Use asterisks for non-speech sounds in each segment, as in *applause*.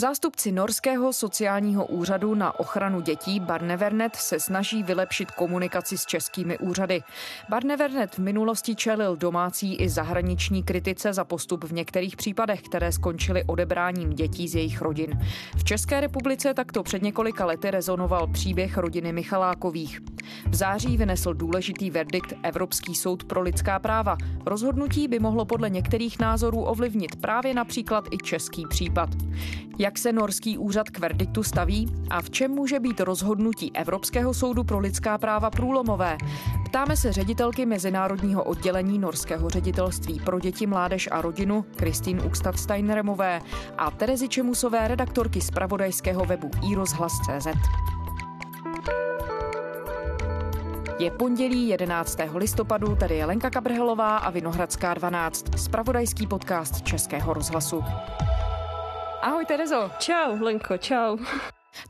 Zástupci Norského sociálního úřadu na ochranu dětí Barnevernet se snaží vylepšit komunikaci s českými úřady. Barnevernet v minulosti čelil domácí i zahraniční kritice za postup v některých případech, které skončily odebráním dětí z jejich rodin. V České republice takto před několika lety rezonoval příběh rodiny Michalákových. V září vynesl důležitý verdikt Evropský soud pro lidská práva. Rozhodnutí by mohlo podle některých názorů ovlivnit právě například i český případ. Jak se norský úřad k verdiktu staví a v čem může být rozhodnutí Evropského soudu pro lidská práva průlomové? Ptáme se ředitelky Mezinárodního oddělení Norského ředitelství pro děti, mládež a rodinu Kristýn Ukstad Steineremové a Terezy Čemusové, redaktorky z pravodajského webu iRozhlas.cz. Je pondělí 11. listopadu, tady je Lenka Kabrhelová a Vinohradská 12, spravodajský podcast Českého rozhlasu. Ahoj Terezo. Čau, Lenko, čau.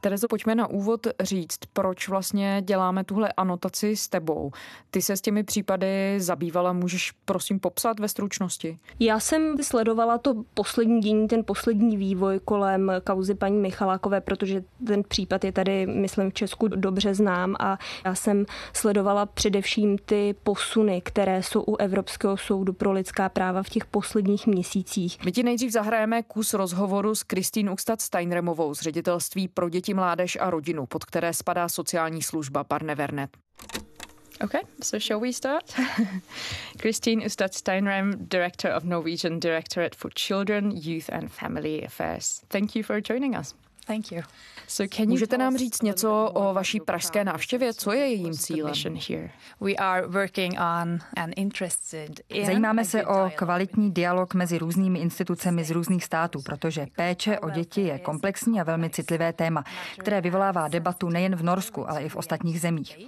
Terezo, pojďme na úvod říct, proč vlastně děláme tuhle anotaci s tebou. Ty se s těmi případy zabývala, můžeš prosím popsat ve stručnosti? Já jsem sledovala to poslední dění, ten poslední vývoj kolem kauzy paní Michalákové, protože ten případ je tady, myslím, v Česku dobře znám a já jsem sledovala především ty posuny, které jsou u Evropského soudu pro lidská práva v těch posledních měsících. My ti nejdřív zahrajeme kus rozhovoru s Kristýn Ukstad Steinremovou z ředitelství pro děti, mládež a rodinu, pod které spadá sociální služba Barnevernet. Okay, so shall we start? *laughs* Christine Ustad Steinrem, Director of Norwegian Directorate for Children, Youth and Family Affairs. Thank you for joining us. Thank you. Můžete nám říct něco o vaší pražské návštěvě? Co je jejím cílem? Zajímáme se o kvalitní dialog mezi různými institucemi z různých států, protože péče o děti je komplexní a velmi citlivé téma, které vyvolává debatu nejen v Norsku, ale i v ostatních zemích.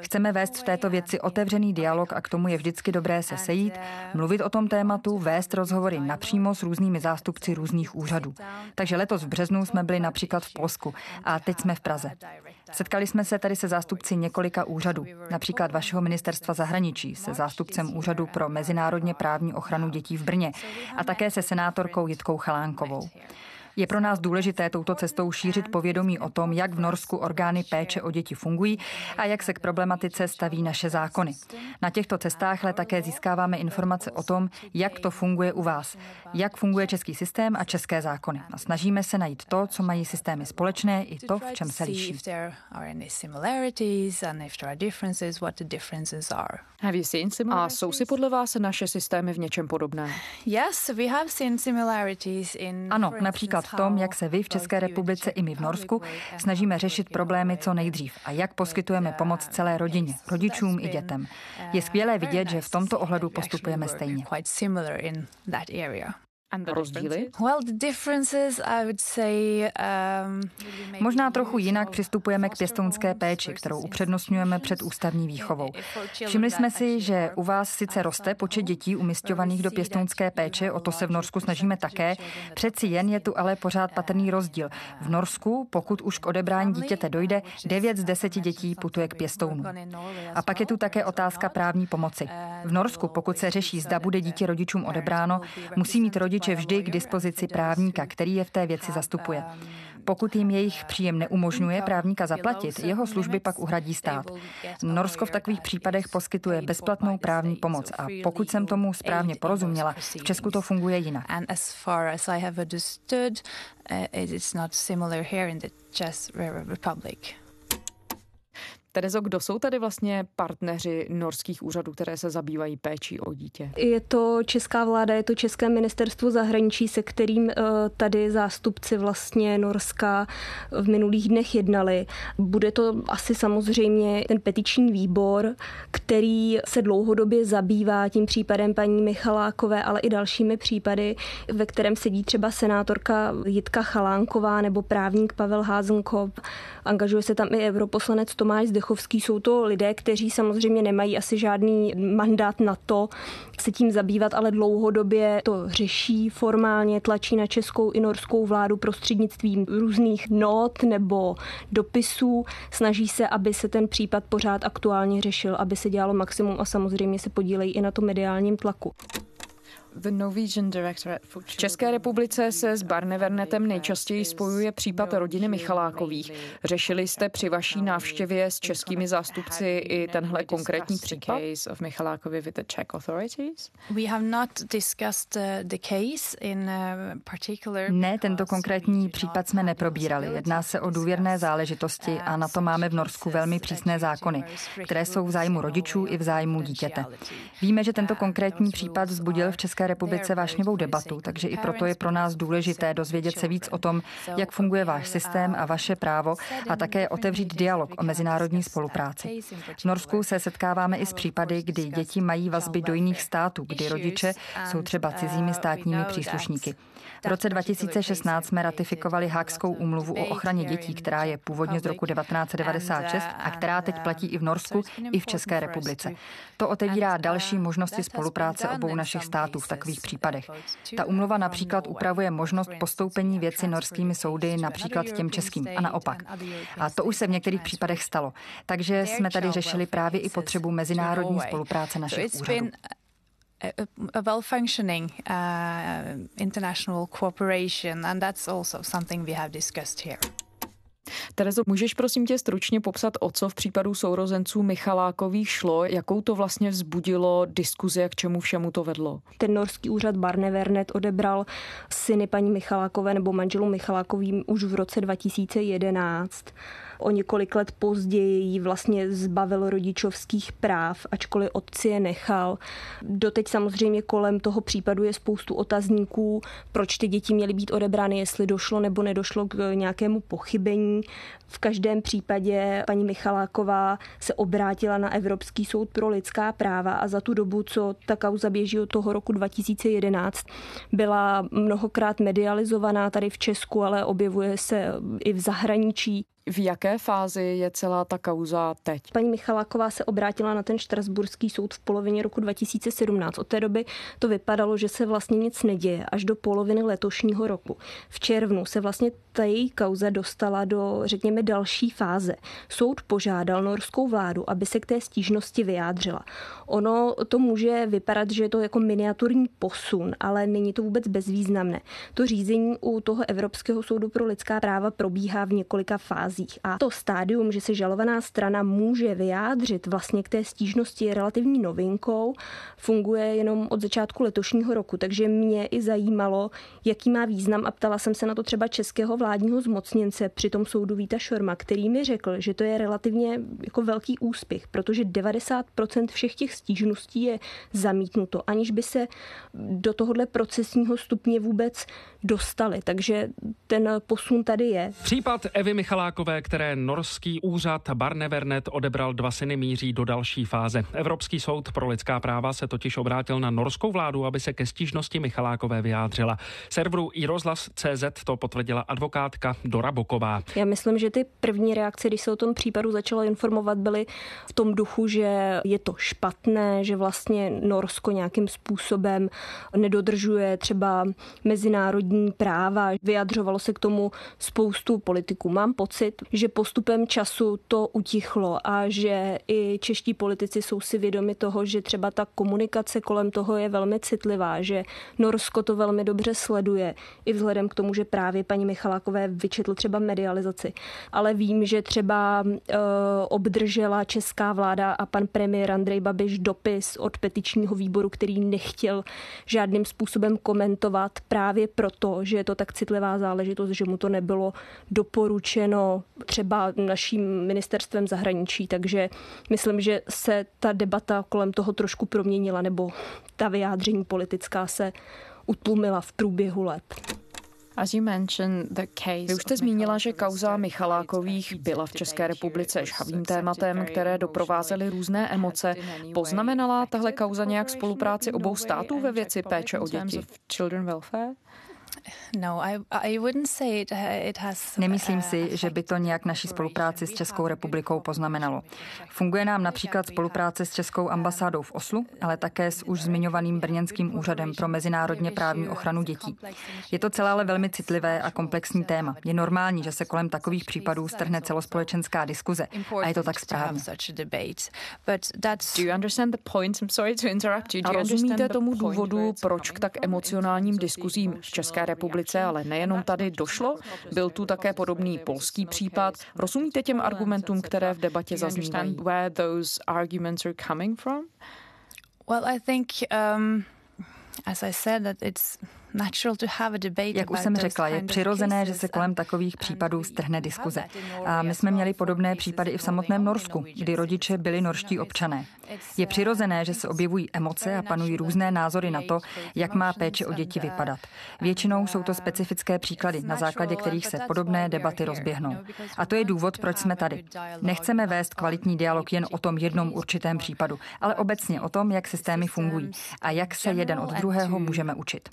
Chceme vést v této věci otevřený dialog a k tomu je vždycky dobré se sejít, mluvit o tom tématu, vést rozhovory napřímo s různými zástupci různých úřadů. Takže letos v březnu jsme byli například v Polsku a teď jsme v Praze. Setkali jsme se tady se zástupci několika úřadů, například vašeho ministerstva zahraničí, se zástupcem Úřadu pro mezinárodně právní ochranu dětí v Brně a také se senátorkou Jitkou Chalánkovou. Je pro nás důležité touto cestou šířit povědomí o tom, jak v Norsku orgány péče o děti fungují a jak se k problematice staví naše zákony. Na těchto cestách ale také získáváme informace o tom, jak to funguje u vás, jak funguje český systém a české zákony. A snažíme se najít to, co mají systémy společné i to, v čem se liší. A jsou si podle vás naše systémy v něčem podobné? Ano, například v tom, jak se vy v České republice i my v Norsku snažíme řešit problémy co nejdřív a jak poskytujeme pomoc celé rodině, rodičům i dětem. Je skvělé vidět, že v tomto ohledu postupujeme stejně. Rozdíly? Um, Možná trochu jinak přistupujeme k pěstounské péči, kterou upřednostňujeme před ústavní výchovou. Všimli jsme si, že u vás sice roste počet dětí umistovaných do pěstounské péče, o to se v Norsku snažíme také, přeci jen je tu ale pořád patrný rozdíl. V Norsku, pokud už k odebrání dítěte dojde, 9 z 10 dětí putuje k pěstounu. A pak je tu také otázka právní pomoci. V Norsku, pokud se řeší, zda bude dítě rodičům odebráno, musí mít rodič rodiče vždy k dispozici právníka, který je v té věci zastupuje. Pokud jim jejich příjem neumožňuje právníka zaplatit, jeho služby pak uhradí stát. Norsko v takových případech poskytuje bezplatnou právní pomoc a pokud jsem tomu správně porozuměla, v Česku to funguje jinak. Terezo, kdo jsou tady vlastně partneři norských úřadů, které se zabývají péčí o dítě? Je to česká vláda, je to České ministerstvo zahraničí, se kterým eh, tady zástupci vlastně Norska v minulých dnech jednali. Bude to asi samozřejmě ten petiční výbor, který se dlouhodobě zabývá tím případem paní Michalákové, ale i dalšími případy, ve kterém sedí třeba senátorka Jitka Chalánková nebo právník Pavel Házenkov. Angažuje se tam i europoslanec Tomáš Zdechovský. Jsou to lidé, kteří samozřejmě nemají asi žádný mandát na to se tím zabývat, ale dlouhodobě to řeší formálně, tlačí na českou i norskou vládu prostřednictvím různých not nebo dopisů. Snaží se, aby se ten případ pořád aktuálně řešil, aby se dělalo maximum a samozřejmě se podílejí i na tom mediálním tlaku. V České republice se s Barnevernetem nejčastěji spojuje případ rodiny Michalákových. Řešili jste při vaší návštěvě s českými zástupci i tenhle konkrétní případ? Ne, tento konkrétní případ jsme neprobírali. Jedná se o důvěrné záležitosti a na to máme v Norsku velmi přísné zákony, které jsou v zájmu rodičů i v zájmu dítěte. Víme, že tento konkrétní případ vzbudil v České republice vášnivou debatu, takže i proto je pro nás důležité dozvědět se víc o tom, jak funguje váš systém a vaše právo a také otevřít dialog o mezinárodní spolupráci. V Norsku se setkáváme i s případy, kdy děti mají vazby do jiných států, kdy rodiče jsou třeba cizími státními příslušníky. V roce 2016 jsme ratifikovali Hákskou úmluvu o ochraně dětí, která je původně z roku 1996 a která teď platí i v Norsku, i v České republice. To otevírá další možnosti spolupráce obou našich států v takových případech. Ta umluva například upravuje možnost postoupení věci norskými soudy například těm českým a naopak. A to už se v některých případech stalo. Takže jsme tady řešili právě i potřebu mezinárodní spolupráce našich úřadů a well-functioning uh, international cooperation, and that's also something we have discussed here. Terezo, můžeš prosím tě stručně popsat, o co v případu sourozenců Michalákových šlo, jakou to vlastně vzbudilo diskuzi a k čemu všemu to vedlo? Ten norský úřad Barnevernet odebral syny paní Michalákové nebo manželu Michalákovým už v roce 2011 o několik let později ji vlastně zbavil rodičovských práv, ačkoliv otci je nechal. Doteď samozřejmě kolem toho případu je spoustu otazníků, proč ty děti měly být odebrány, jestli došlo nebo nedošlo k nějakému pochybení. V každém případě paní Michaláková se obrátila na Evropský soud pro lidská práva a za tu dobu, co ta kauza běží od toho roku 2011, byla mnohokrát medializovaná tady v Česku, ale objevuje se i v zahraničí. V jaké fázi je celá ta kauza teď? Paní Michaláková se obrátila na ten Štrasburský soud v polovině roku 2017. Od té doby to vypadalo, že se vlastně nic neděje až do poloviny letošního roku. V červnu se vlastně ta její kauza dostala do, řekněme, další fáze. Soud požádal norskou vládu, aby se k té stížnosti vyjádřila. Ono to může vypadat, že je to jako miniaturní posun, ale není to vůbec bezvýznamné. To řízení u toho Evropského soudu pro lidská práva probíhá v několika fázích. A to stádium, že se žalovaná strana může vyjádřit vlastně k té stížnosti je relativní novinkou, funguje jenom od začátku letošního roku, takže mě i zajímalo, jaký má význam a ptala jsem se na to třeba českého vládního zmocněnce při tom soudu Víta Šorma, který mi řekl, že to je relativně jako velký úspěch, protože 90% všech těch stížností je zamítnuto, aniž by se do tohohle procesního stupně vůbec dostali. Takže ten posun tady je. Případ Evy Michalákové, které norský úřad Barnevernet odebral dva syny míří do další fáze. Evropský soud pro lidská práva se totiž obrátil na norskou vládu, aby se ke stížnosti Michalákové vyjádřila. Serveru iRozhlas.cz to potvrdila advokátka Dora Boková. Já myslím, že ty první reakce, když se o tom případu začalo informovat, byly v tom duchu, že je to špatné, že vlastně Norsko nějakým způsobem nedodržuje třeba mezinárodní práva. Vyjadřovalo se k tomu spoustu politiků. Mám pocit, že postupem času to utichlo a že i čeští politici jsou si vědomi toho, že třeba ta komunikace kolem toho je velmi citlivá, že Norsko to velmi dobře sleduje, i vzhledem k tomu, že právě paní Michalákové vyčetl třeba medializaci. Ale vím, že třeba uh, obdržela česká vláda a pan premiér Andrej Babiš dopis od petičního výboru, který nechtěl žádným způsobem komentovat právě proto, že je to tak citlivá záležitost, že mu to nebylo doporučeno třeba naším ministerstvem zahraničí. Takže myslím, že se ta debata kolem toho trošku proměnila, nebo ta vyjádření politická se utlumila v průběhu let. Vy už jste zmínila, že kauza Michalákových byla v České republice žhavým tématem, které doprovázely různé emoce. Poznamenala tahle kauza nějak spolupráci obou států ve věci péče o děti? No, Nemyslím si, že by to nějak naší spolupráci s Českou republikou poznamenalo. Funguje nám například spolupráce s Českou ambasádou v Oslu, ale také s už zmiňovaným Brněnským úřadem pro mezinárodně právní ochranu dětí. Je to celé ale velmi citlivé a komplexní téma. Je normální, že se kolem takových případů strhne celospolečenská diskuze a je to tak správně. A rozumíte tomu důvodu, proč k tak emocionálním diskuzím v České republice, ale nejenom tady došlo? Byl tu také podobný polský případ. Rozumíte těm argumentům, které v debatě zaznívají? Where those arguments are coming from? Well, I think, um, as I said, that it's jak už jsem řekla, je přirozené, že se kolem takových případů strhne diskuze. A my jsme měli podobné případy i v samotném Norsku, kdy rodiče byli norští občané. Je přirozené, že se objevují emoce a panují různé názory na to, jak má péče o děti vypadat. Většinou jsou to specifické příklady, na základě kterých se podobné debaty rozběhnou. A to je důvod, proč jsme tady. Nechceme vést kvalitní dialog jen o tom jednom určitém případu, ale obecně o tom, jak systémy fungují a jak se jeden od druhého můžeme učit.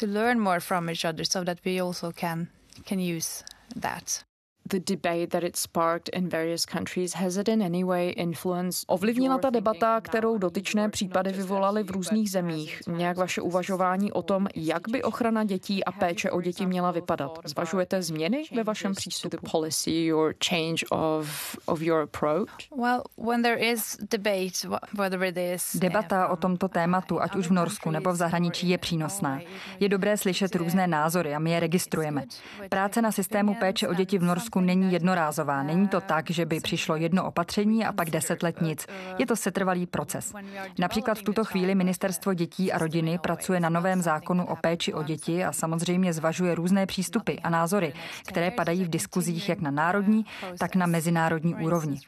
To learn more from each other so that we also can can use that the debate that it sparked in various countries, has it in any way influenced Ovlivnila ta debata, kterou dotyčné případy vyvolaly v různých zemích, nějak vaše uvažování o tom, jak by ochrana dětí a péče o děti měla vypadat? Zvažujete změny ve vašem přístupu? Policy or change of, of your approach? Well, when there is debate, whether it is Debata o tomto tématu, ať už v Norsku nebo v zahraničí, je přínosná. Je dobré slyšet různé názory a my je registrujeme. Práce na systému péče o děti v Norsku Česku není jednorázová. Není to tak, že by přišlo jedno opatření a pak deset let nic. Je to setrvalý proces. Například v tuto chvíli Ministerstvo dětí a rodiny pracuje na novém zákonu o péči o děti a samozřejmě zvažuje různé přístupy a názory, které padají v diskuzích jak na národní, tak na mezinárodní úrovni.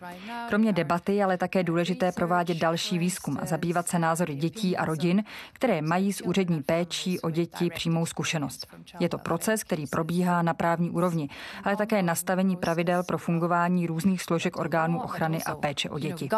Kromě debaty je ale také důležité provádět další výzkum a zabývat se názory dětí a rodin, které mají s úřední péčí o děti přímou zkušenost. Je to proces, který probíhá na právní úrovni, ale také nastaví nastavení pravidel pro fungování různých složek orgánů ochrany a péče o děti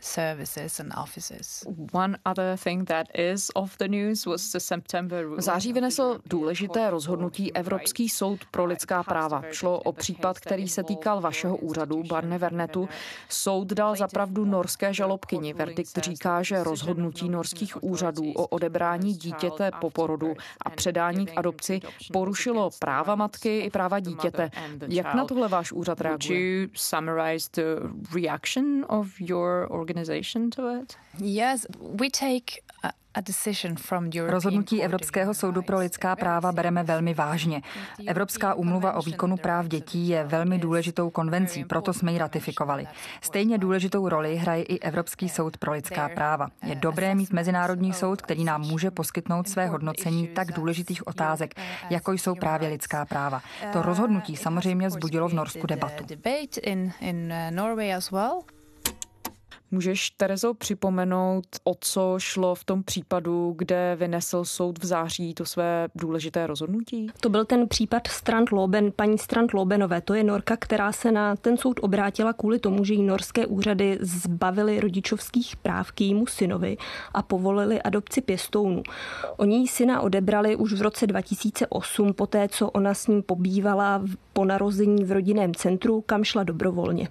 services and offices. One other thing that is of the news was the September V září vynesl důležité rozhodnutí Evropský soud pro lidská práva. Šlo o případ, který se týkal vašeho úřadu, Barne Vernetu. Soud dal zapravdu norské žalobkyni. Verdikt říká, že rozhodnutí norských úřadů o odebrání dítěte po porodu a předání k adopci porušilo práva matky i práva dítěte. Jak na tohle váš úřad reaguje? Organization to it? Yes, we take Rozhodnutí Evropského soudu pro lidská práva bereme velmi vážně. Evropská úmluva o výkonu práv dětí je velmi důležitou konvencí, proto jsme ji ratifikovali. Stejně důležitou roli hraje i Evropský soud pro lidská práva. Je dobré mít mezinárodní soud, který nám může poskytnout své hodnocení tak důležitých otázek, jako jsou právě lidská práva. To rozhodnutí samozřejmě vzbudilo v Norsku debatu. Můžeš, Terezo, připomenout, o co šlo v tom případu, kde vynesl soud v září to své důležité rozhodnutí? To byl ten případ Strand Loben, paní Strand Lobenové. To je Norka, která se na ten soud obrátila kvůli tomu, že jí norské úřady zbavily rodičovských práv k jejímu synovi a povolili adopci pěstounů. Oni jí syna odebrali už v roce 2008, poté co ona s ním pobývala po narození v rodinném centru, kam šla dobrovolně.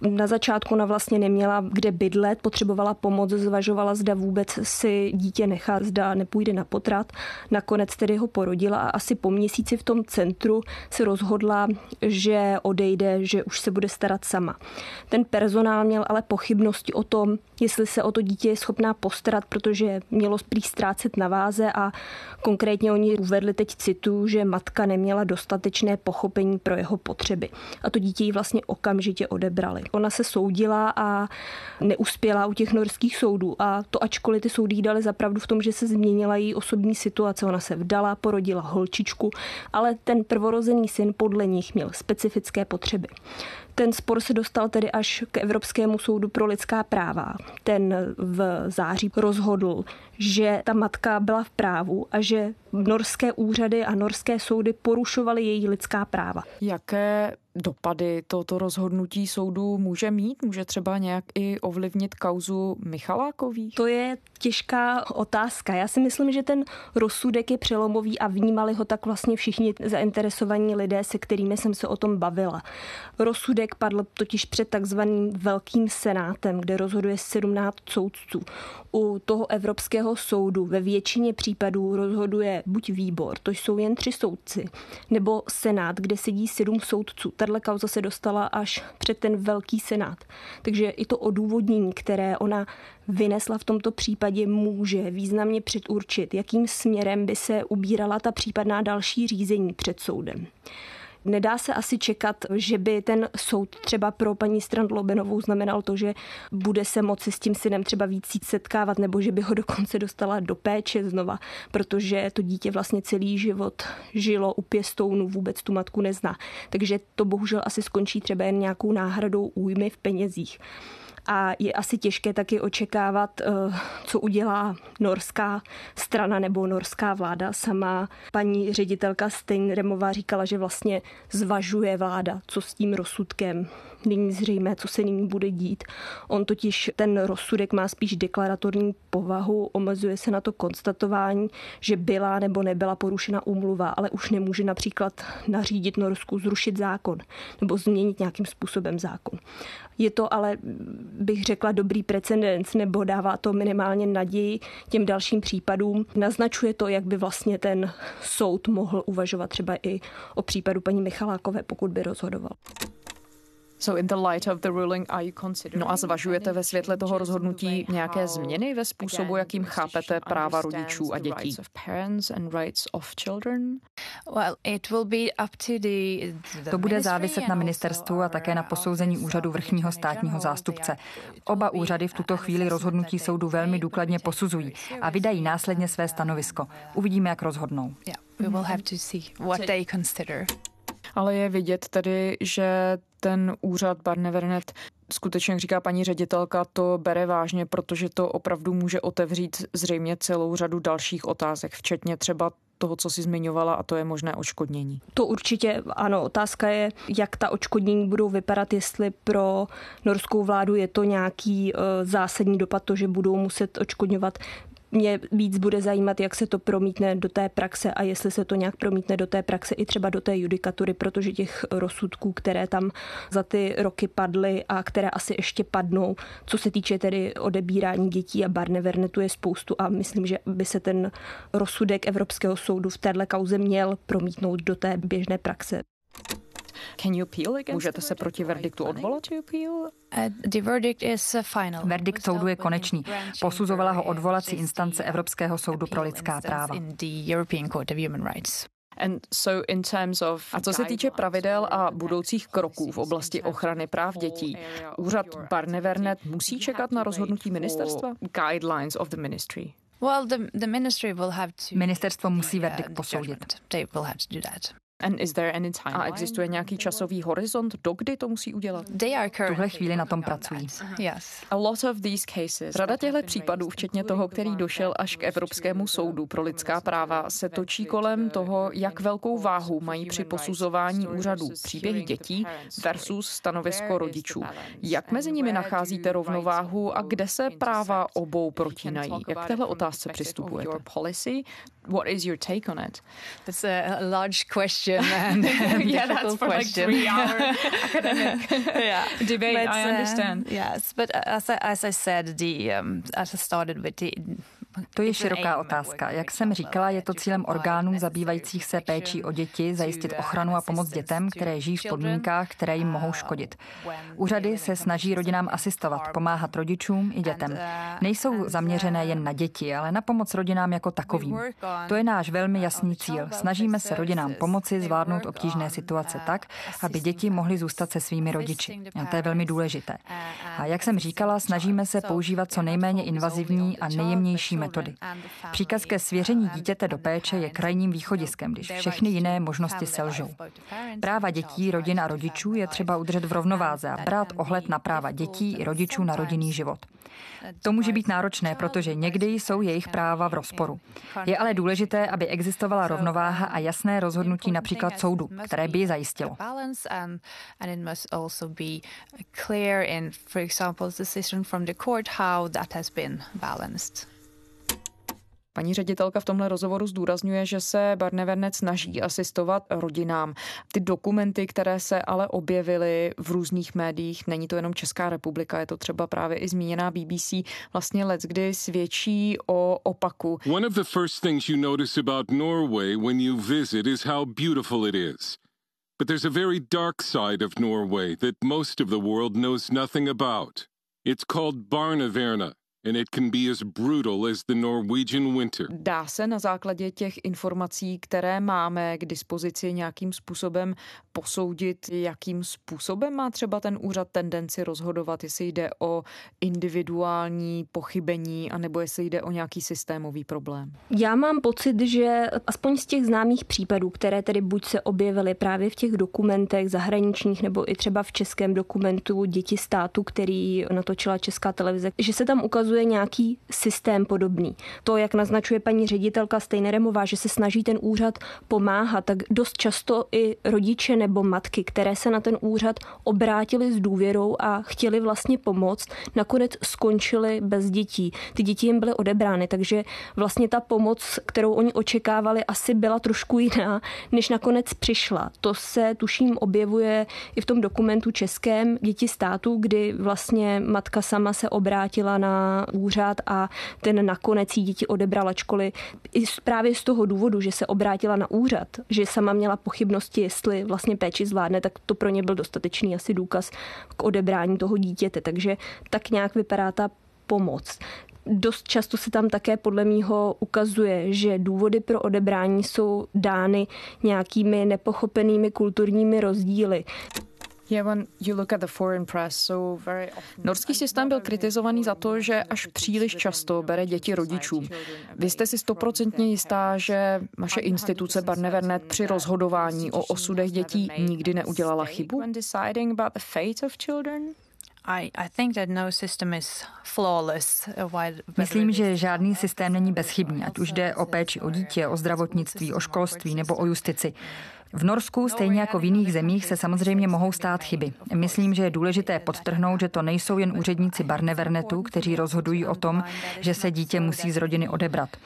Na začátku ona vlastně neměla kde kde bydlet, potřebovala pomoc, zvažovala, zda vůbec si dítě nechá, zda nepůjde na potrat. Nakonec tedy ho porodila a asi po měsíci v tom centru se rozhodla, že odejde, že už se bude starat sama. Ten personál měl ale pochybnosti o tom, jestli se o to dítě je schopná postarat, protože mělo prý ztrácet na váze a konkrétně oni uvedli teď citu, že matka neměla dostatečné pochopení pro jeho potřeby. A to dítě ji vlastně okamžitě odebrali. Ona se soudila a neuspěla u těch norských soudů. A to ačkoliv ty soudy jí dali zapravdu v tom, že se změnila její osobní situace. Ona se vdala, porodila holčičku, ale ten prvorozený syn podle nich měl specifické potřeby. Ten spor se dostal tedy až k Evropskému soudu pro lidská práva. Ten v září rozhodl, že ta matka byla v právu a že norské úřady a norské soudy porušovaly její lidská práva. Jaké dopady tohoto rozhodnutí soudu může mít? Může třeba nějak i ovlivnit kauzu Michalákových? To je těžká otázka. Já si myslím, že ten rozsudek je přelomový a vnímali ho tak vlastně všichni zainteresovaní lidé, se kterými jsem se o tom bavila. Rozsudek padl totiž před takzvaným Velkým senátem, kde rozhoduje 17 soudců. U toho Evropského soudu ve většině případů rozhoduje buď výbor, to jsou jen tři soudci, nebo senát, kde sedí sedm soudců. Tato kauza se dostala až před ten Velký senát. Takže i to odůvodnění, které ona vynesla v tomto případě, může významně předurčit, jakým směrem by se ubírala ta případná další řízení před soudem. Nedá se asi čekat, že by ten soud třeba pro paní Strandlobenovou znamenal to, že bude se moci s tím synem třeba víc setkávat, nebo že by ho dokonce dostala do péče znova, protože to dítě vlastně celý život žilo u pěstounu, vůbec tu matku nezná. Takže to bohužel asi skončí třeba jen nějakou náhradou újmy v penězích a je asi těžké taky očekávat, eh, co udělá norská strana nebo norská vláda. Sama paní ředitelka Steinremová říkala, že vlastně zvažuje vláda, co s tím rozsudkem. Není zřejmé, co se nyní bude dít. On totiž ten rozsudek má spíš deklaratorní povahu, omezuje se na to konstatování, že byla nebo nebyla porušena úmluva, ale už nemůže například nařídit Norsku zrušit zákon nebo změnit nějakým způsobem zákon. Je to ale, bych řekla, dobrý precedens, nebo dává to minimálně naději těm dalším případům. Naznačuje to, jak by vlastně ten soud mohl uvažovat třeba i o případu paní Michalákové, pokud by rozhodoval. No a zvažujete ve světle toho rozhodnutí nějaké změny ve způsobu, jakým chápete práva rodičů a dětí? To bude záviset na ministerstvu a také na posouzení úřadu vrchního státního zástupce. Oba úřady v tuto chvíli rozhodnutí soudu velmi důkladně posuzují a vydají následně své stanovisko. Uvidíme, jak rozhodnou. Yeah, we will have to see what they consider ale je vidět tedy, že ten úřad Barnevernet skutečně, jak říká paní ředitelka, to bere vážně, protože to opravdu může otevřít zřejmě celou řadu dalších otázek, včetně třeba toho, co si zmiňovala, a to je možné očkodnění. To určitě ano. Otázka je, jak ta očkodnění budou vypadat, jestli pro norskou vládu je to nějaký uh, zásadní dopad, to, že budou muset očkodňovat mě víc bude zajímat, jak se to promítne do té praxe a jestli se to nějak promítne do té praxe i třeba do té judikatury, protože těch rozsudků, které tam za ty roky padly a které asi ještě padnou, co se týče tedy odebírání dětí a Barnevernetu je spoustu a myslím, že by se ten rozsudek Evropského soudu v téhle kauze měl promítnout do té běžné praxe. Můžete se proti verdiktu odvolat? Verdikt soudu je konečný. Posuzovala ho odvolací instance Evropského soudu pro lidská práva. A co se týče pravidel a budoucích kroků v oblasti ochrany práv dětí, úřad Barnevernet musí čekat na rozhodnutí ministerstva? Guidelines of the ministry. Ministerstvo musí verdikt posoudit. A existuje nějaký časový horizont, dokdy to musí udělat? Tuhle chvíli na tom pracují. Rada těchto případů, včetně toho, který došel až k Evropskému soudu pro lidská práva, se točí kolem toho, jak velkou váhu mají při posuzování úřadů příběhy dětí versus stanovisko rodičů. Jak mezi nimi nacházíte rovnováhu a kde se práva obou protínají? Jak k téhle otázce přistupujete? What is your take on it? That's a large question *laughs* and a yeah, that's for question. like three hour academic yeah. debate. But, I understand. Uh, yes, but as I, as I said, the um, as I started with the To je široká otázka. Jak jsem říkala, je to cílem orgánů zabývajících se péčí o děti zajistit ochranu a pomoc dětem, které žijí v podmínkách, které jim mohou škodit. Úřady se snaží rodinám asistovat, pomáhat rodičům i dětem. Nejsou zaměřené jen na děti, ale na pomoc rodinám jako takovým. To je náš velmi jasný cíl. Snažíme se rodinám pomoci zvládnout obtížné situace tak, aby děti mohly zůstat se svými rodiči. A to je velmi důležité. A jak jsem říkala, snažíme se používat co nejméně invazivní a nejjemnější metody metody. Příkaz ke svěření dítěte do péče je krajním východiskem, když všechny jiné možnosti selžou. Práva dětí, rodin a rodičů je třeba udržet v rovnováze a brát ohled na práva dětí i rodičů na rodinný život. To může být náročné, protože někdy jsou jejich práva v rozporu. Je ale důležité, aby existovala rovnováha a jasné rozhodnutí například soudu, které by ji zajistilo. Paní ředitelka v tomhle rozhovoru zdůrazňuje, že se Barnevernet snaží asistovat rodinám. Ty dokumenty, které se ale objevily v různých médiích, není to jenom Česká republika, je to třeba právě i zmíněná BBC, vlastně let, kdy svědčí o opaku. One of the first things you notice about Norway when you visit is how beautiful it is. But there's a very dark side of Norway that most of the world knows nothing about. It's called Barneverna and it can be as brutal as the Norwegian winter. Dá se na základě těch informací, které máme k dispozici nějakým způsobem posoudit, jakým způsobem má třeba ten úřad tendenci rozhodovat, jestli jde o individuální pochybení, anebo jestli jde o nějaký systémový problém? Já mám pocit, že aspoň z těch známých případů, které tedy buď se objevily právě v těch dokumentech zahraničních, nebo i třeba v českém dokumentu Děti státu, který natočila Česká televize, že se tam ukazuje ukazuje nějaký systém podobný. To, jak naznačuje paní ředitelka Stejneremová, že se snaží ten úřad pomáhat, tak dost často i rodiče nebo matky, které se na ten úřad obrátili s důvěrou a chtěli vlastně pomoct, nakonec skončili bez dětí. Ty děti jim byly odebrány, takže vlastně ta pomoc, kterou oni očekávali, asi byla trošku jiná, než nakonec přišla. To se, tuším, objevuje i v tom dokumentu českém Děti státu, kdy vlastně matka sama se obrátila na úřad a ten nakonec jí děti odebral, ačkoliv i právě z toho důvodu, že se obrátila na úřad, že sama měla pochybnosti, jestli vlastně péči zvládne, tak to pro ně byl dostatečný asi důkaz k odebrání toho dítěte. Takže tak nějak vypadá ta pomoc. Dost často se tam také podle mýho ukazuje, že důvody pro odebrání jsou dány nějakými nepochopenými kulturními rozdíly. Norský systém byl kritizovaný za to, že až příliš často bere děti rodičům. Vy jste si stoprocentně jistá, že vaše instituce Barnevernet při rozhodování o osudech dětí nikdy neudělala chybu? No Myslím, že žádný systém není bezchybný, ať už jde o péči o dítě, o zdravotnictví, o školství nebo o justici. V Norsku, stejně jako v jiných zemích, se samozřejmě mohou stát chyby. Myslím, že je důležité podtrhnout, že to nejsou jen úředníci Barnevernetu, kteří rozhodují o tom, že se dítě musí z rodiny odebrat.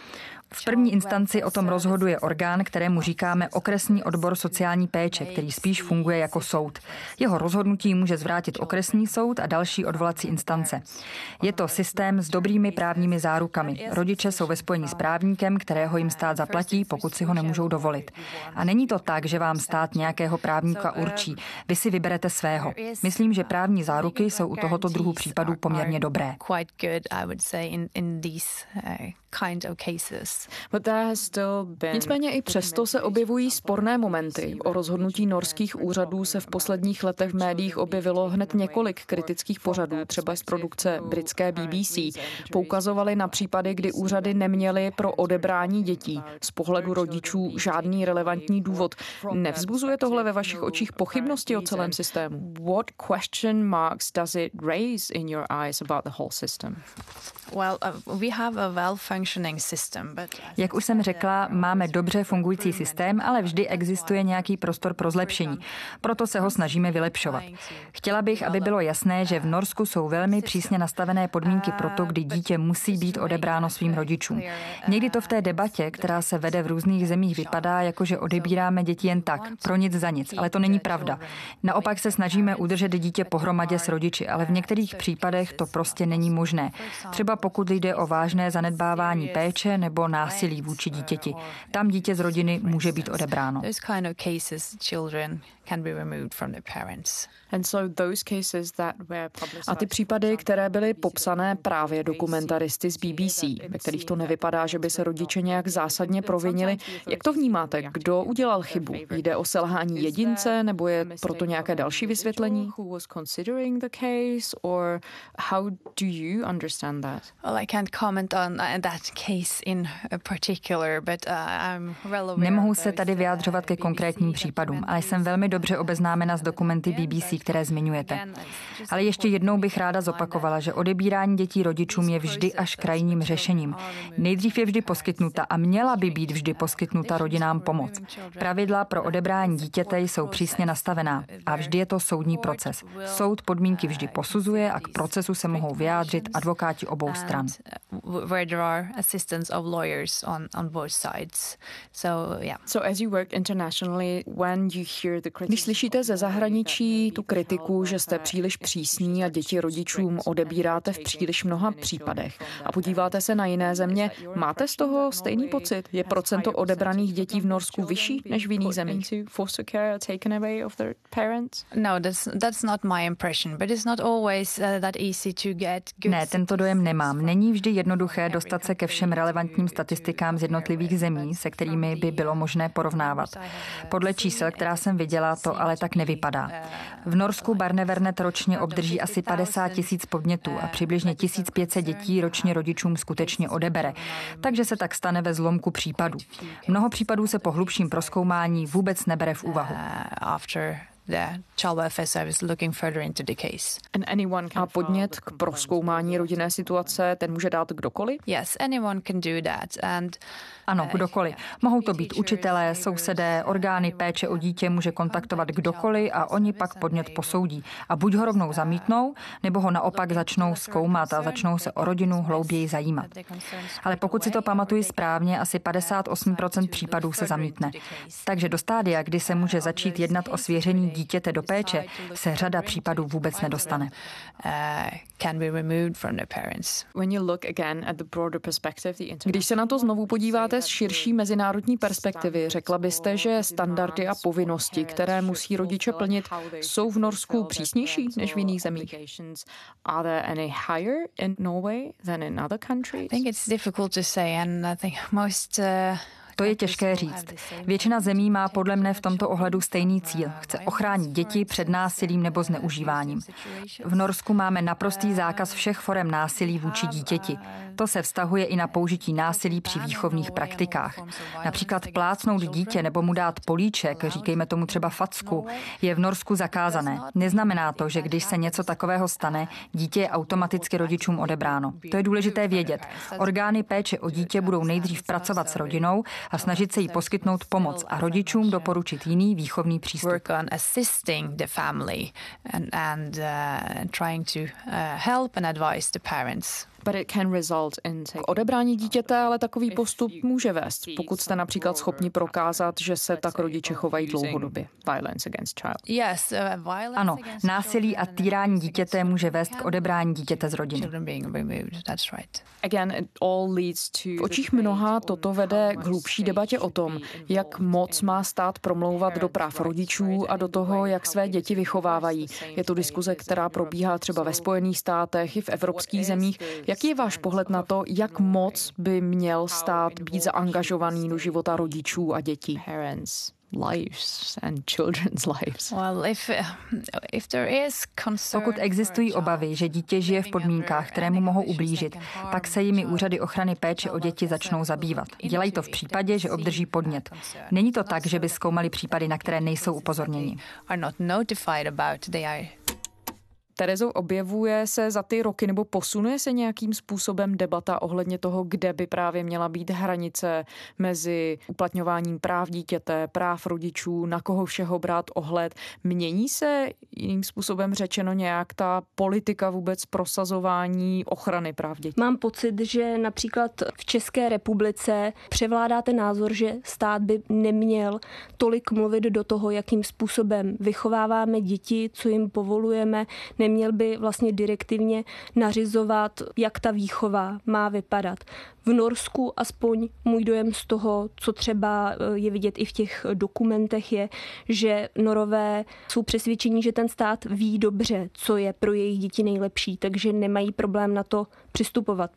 V první instanci o tom rozhoduje orgán, kterému říkáme okresní odbor sociální péče, který spíš funguje jako soud. Jeho rozhodnutí může zvrátit okresní soud a další odvolací instance. Je to systém s dobrými právními zárukami. Rodiče jsou ve spojení s právníkem, kterého jim stát zaplatí, pokud si ho nemůžou dovolit. A není to tak, že vám stát nějakého právníka určí. Vy si vyberete svého. Myslím, že právní záruky jsou u tohoto druhu případů poměrně dobré kind of cases. But there has still been Nicméně i přesto se objevují sporné momenty. O rozhodnutí norských úřadů se v posledních letech v médiích objevilo hned několik kritických pořadů, třeba z produkce britské BBC. Poukazovali na případy, kdy úřady neměly pro odebrání dětí z pohledu rodičů žádný relevantní důvod. Nevzbuzuje tohle ve vašich očích pochybnosti o celém systému? What question marks does it raise in your eyes about the whole system? Uh, Jak už jsem řekla, máme dobře fungující systém, ale vždy existuje nějaký prostor pro zlepšení. Proto se ho snažíme vylepšovat. Chtěla bych, aby bylo jasné, že v Norsku jsou velmi přísně nastavené podmínky pro to, kdy dítě musí být odebráno svým rodičům. Někdy to v té debatě, která se vede v různých zemích, vypadá, jako že odebíráme děti jen tak, pro nic za nic, ale to není pravda. Naopak se snažíme udržet dítě pohromadě s rodiči, ale v některých případech to prostě není možné. Třeba pokud jde o vážné zanedbávání péče nebo násilí vůči dítěti. Tam dítě z rodiny může být odebráno. Can be removed from the parents. A ty případy, které byly popsané právě dokumentaristy z BBC, ve kterých to nevypadá, že by se rodiče nějak zásadně provinili, jak to vnímáte? Kdo udělal chybu? Jde o selhání jedince, nebo je proto nějaké další vysvětlení? Nemohu se tady vyjádřovat ke konkrétním případům, ale jsem velmi dobře obeznámena s dokumenty BBC, které zmiňujete. Ale ještě jednou bych ráda zopakovala, že odebírání dětí rodičům je vždy až krajním řešením. Nejdřív je vždy poskytnuta a měla by být vždy poskytnuta rodinám pomoc. Pravidla pro odebrání dítěte jsou přísně nastavená a vždy je to soudní proces. Soud podmínky vždy posuzuje a k procesu se mohou vyjádřit advokáti obou stran. Když slyšíte ze zahraničí tu kritiku, že jste příliš přísní a děti rodičům odebíráte v příliš mnoha případech a podíváte se na jiné země, máte z toho stejný pocit? Je procento odebraných dětí v Norsku vyšší než v jiných zemích? No, that's, that's not my impression, but it's not always uh, that easy to get Ne, tento dojem nemám. Není vždy jednoduché dostat se ke všem relevantním statistikám z jednotlivých zemí, se kterými by bylo možné porovnávat. Podle čísel, která jsem viděla, to ale tak nevypadá. V Norsku Barnevernet ročně obdrží asi 50 tisíc podnětů a přibližně 1500 dětí ročně rodičům skutečně odebere. Takže se tak stane ve zlomku případů. Mnoho případů se po hlubším proskoumání vůbec nebere v úvahu. Uh, A podnět k proskoumání rodinné situace, ten může dát kdokoliv? Yes, anyone can do that. And ano, kdokoliv. Mohou to být učitelé, sousedé, orgány péče o dítě může kontaktovat kdokoliv a oni pak podnět posoudí. A buď ho rovnou zamítnou, nebo ho naopak začnou zkoumat a začnou se o rodinu hlouběji zajímat. Ale pokud si to pamatuji správně, asi 58% případů se zamítne. Takže do stádia, kdy se může začít jednat o svěření dítěte do péče, se řada případů vůbec nedostane. Když se na to znovu podíváte z širší mezinárodní perspektivy, řekla byste, že standardy a povinnosti, které musí rodiče plnit, jsou v Norsku přísnější než v jiných zemích? Are there any higher in Norway than in other countries? I think it's difficult to say and I think most uh, to je těžké říct. Většina zemí má podle mne v tomto ohledu stejný cíl. Chce ochránit děti před násilím nebo zneužíváním. V Norsku máme naprostý zákaz všech forem násilí vůči dítěti. To se vztahuje i na použití násilí při výchovných praktikách. Například plácnout dítě nebo mu dát políček, říkejme tomu třeba facku, je v Norsku zakázané. Neznamená to, že když se něco takového stane, dítě je automaticky rodičům odebráno. To je důležité vědět. Orgány péče o dítě budou nejdřív pracovat s rodinou a snažit se jí poskytnout pomoc a rodičům doporučit jiný výchovný přístup. K odebrání dítěte ale takový postup může vést, pokud jste například schopni prokázat, že se tak rodiče chovají dlouhodobě. Violence against child. Uh, ano, násilí a týrání dítěte může vést k odebrání dítěte z rodiny. V očích mnoha toto vede k hlubší debatě o tom, jak moc má stát promlouvat do práv rodičů a do toho, jak své děti vychovávají. Je to diskuze, která probíhá třeba ve Spojených státech i v evropských zemích. Jaký je váš pohled na to, jak moc by měl stát být zaangažovaný do života rodičů a dětí? lives and children's lives. Is Pokud existují obavy, že dítě žije v podmínkách, které mu mohou ublížit, pak se jimi úřady ochrany péče o děti začnou zabývat. Dělají to v případě, že obdrží podnět. Není to tak, že by zkoumali případy, na které nejsou upozorněni. Terezo, objevuje se za ty roky nebo posunuje se nějakým způsobem debata ohledně toho, kde by právě měla být hranice mezi uplatňováním práv dítěte, práv rodičů, na koho všeho brát ohled. Mění se jiným způsobem řečeno nějak ta politika vůbec prosazování ochrany práv dětí? Mám pocit, že například v České republice převládá ten názor, že stát by neměl tolik mluvit do toho, jakým způsobem vychováváme děti, co jim povolujeme, Neměl by vlastně direktivně nařizovat, jak ta výchova má vypadat. V Norsku aspoň můj dojem z toho, co třeba eh, je vidět i v těch dokumentech, je, že Norové jsou přesvědčení, že ten stát ví dobře, co je pro jejich děti nejlepší, takže nemají problém na to přistupovat.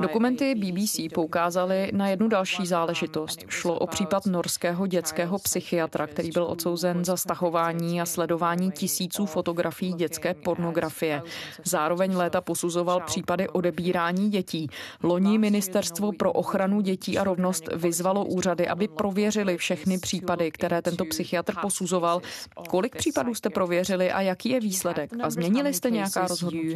Dokumenty BBC poukázaly na jednu další záležitost. Šlo o případ norského dětského psychiatra, který byl odsouzen za stahování a sledování tisíců fotografií dětské pornografie. Zároveň léta posuzoval případy odebírání dětí. Loni Ministerstvo pro ochranu dětí a rovnost vyzvalo úřady, aby prověřili všechny případy, které tento psychiatr posuzoval. Kolik případů jste prověřili a jaký je výsledek? A změnili jste nějaká rozhodnutí?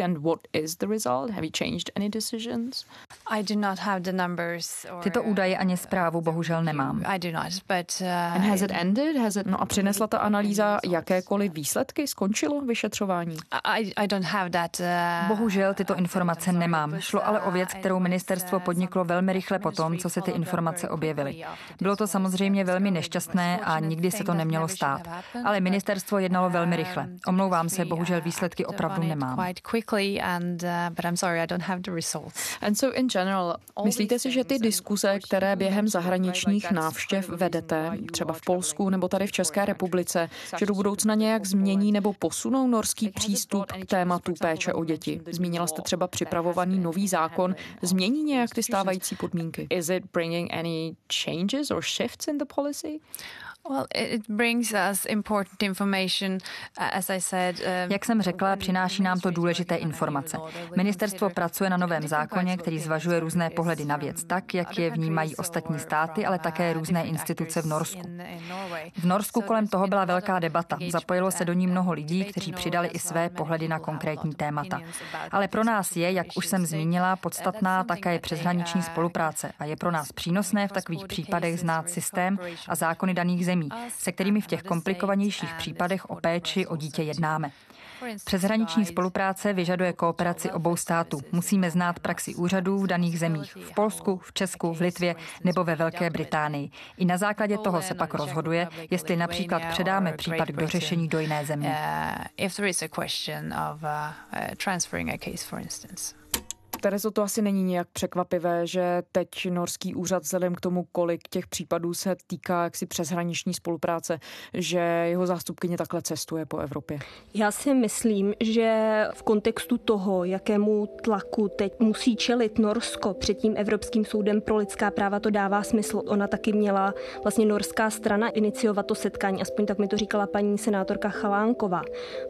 And what is the result? Have you changed any decisions? I do not have the numbers. Or, Tyto údaje ani zprávu bohužel nemám. I do not, but, uh, and has it ended? Has it, no a přinesla ta analýza jakékoliv výsledky? Skončilo vyšetřování? I, I don't have that, uh, bohužel tyto informace nemám. Šlo ale o věc, kterou ministerstvo podniklo velmi rychle po tom, co se ty informace objevily. Bylo to samozřejmě velmi nešťastné a nikdy se to nemělo stát. Ale ministerstvo jednalo velmi rychle. Omlouvám se, bohužel výsledky opravdu nemám quickly and uh, but I'm sorry I don't have the results. And so in general, myslíte si, že ty diskuse, které během zahraničních návštěv vedete, třeba v Polsku nebo tady v České republice, že do budoucna nějak změní nebo posunou norský přístup k tématu péče o děti? Zmínila jste třeba připravovaný nový zákon. Změní nějak ty stávající podmínky? Is it bringing any changes or shifts in the policy? Jak jsem řekla, přináší nám to důležité informace. Ministerstvo pracuje na novém zákoně, který zvažuje různé pohledy na věc, tak, jak je vnímají ostatní státy, ale také různé instituce v Norsku. V Norsku kolem toho byla velká debata. Zapojilo se do ní mnoho lidí, kteří přidali i své pohledy na konkrétní témata. Ale pro nás je, jak už jsem zmínila, podstatná také přeshraniční spolupráce a je pro nás přínosné v takových případech znát systém a zákony daných zemí zemí, se kterými v těch komplikovanějších případech o péči o dítě jednáme. Přeshraniční spolupráce vyžaduje kooperaci obou států. Musíme znát praxi úřadů v daných zemích, v Polsku, v Česku, v Litvě nebo ve Velké Británii. I na základě toho se pak rozhoduje, jestli například předáme případ k dořešení do jiné země. Terezo, to asi není nějak překvapivé, že teď norský úřad vzhledem k tomu, kolik těch případů se týká jaksi přeshraniční spolupráce, že jeho zástupkyně takhle cestuje po Evropě. Já si myslím, že v kontextu toho, jakému tlaku teď musí čelit Norsko před tím Evropským soudem pro lidská práva, to dává smysl. Ona taky měla vlastně norská strana iniciovat to setkání, aspoň tak mi to říkala paní senátorka Chalánková,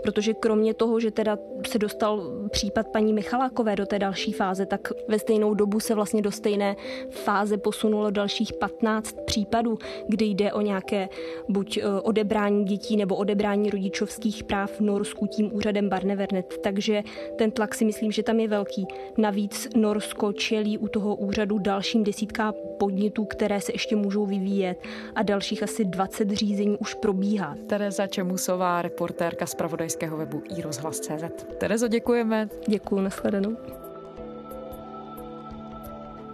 protože kromě toho, že teda se dostal případ paní Michalákové do té další fáze, tak ve stejnou dobu se vlastně do stejné fáze posunulo dalších 15 případů, kdy jde o nějaké buď e, odebrání dětí nebo odebrání rodičovských práv v Norsku tím úřadem Barnevernet. Takže ten tlak si myslím, že tam je velký. Navíc Norsko čelí u toho úřadu dalším desítkám podnětů, které se ještě můžou vyvíjet a dalších asi 20 řízení už probíhá. Tereza Čemusová, reportérka z pravodajského webu iRozhlas.cz. Terezo, děkujeme. Děkuji, nashledanou.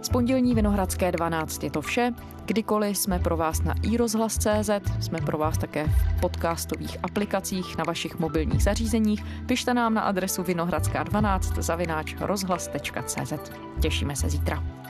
Z pondělní Vinohradské 12 je to vše. Kdykoliv jsme pro vás na iRozhlas.cz, jsme pro vás také v podcastových aplikacích na vašich mobilních zařízeních. Pište nám na adresu vinohradská12 zavináč rozhlas.cz. Těšíme se zítra.